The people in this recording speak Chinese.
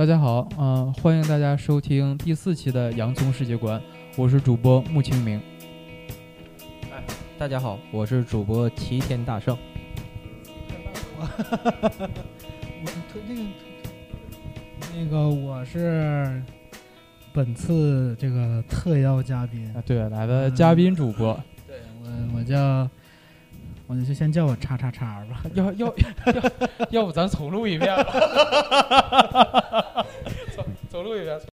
大家好，嗯、欢迎大家收听第四期的洋葱世界观，我是主播穆清明。哎大家好，我是主播齐天大圣。我那个那个我是本次这个特邀嘉宾啊，，对，来的嘉宾主播，对我我叫我就先叫我叉叉叉吧。要要要 要不咱重录一遍吧？重重录一遍。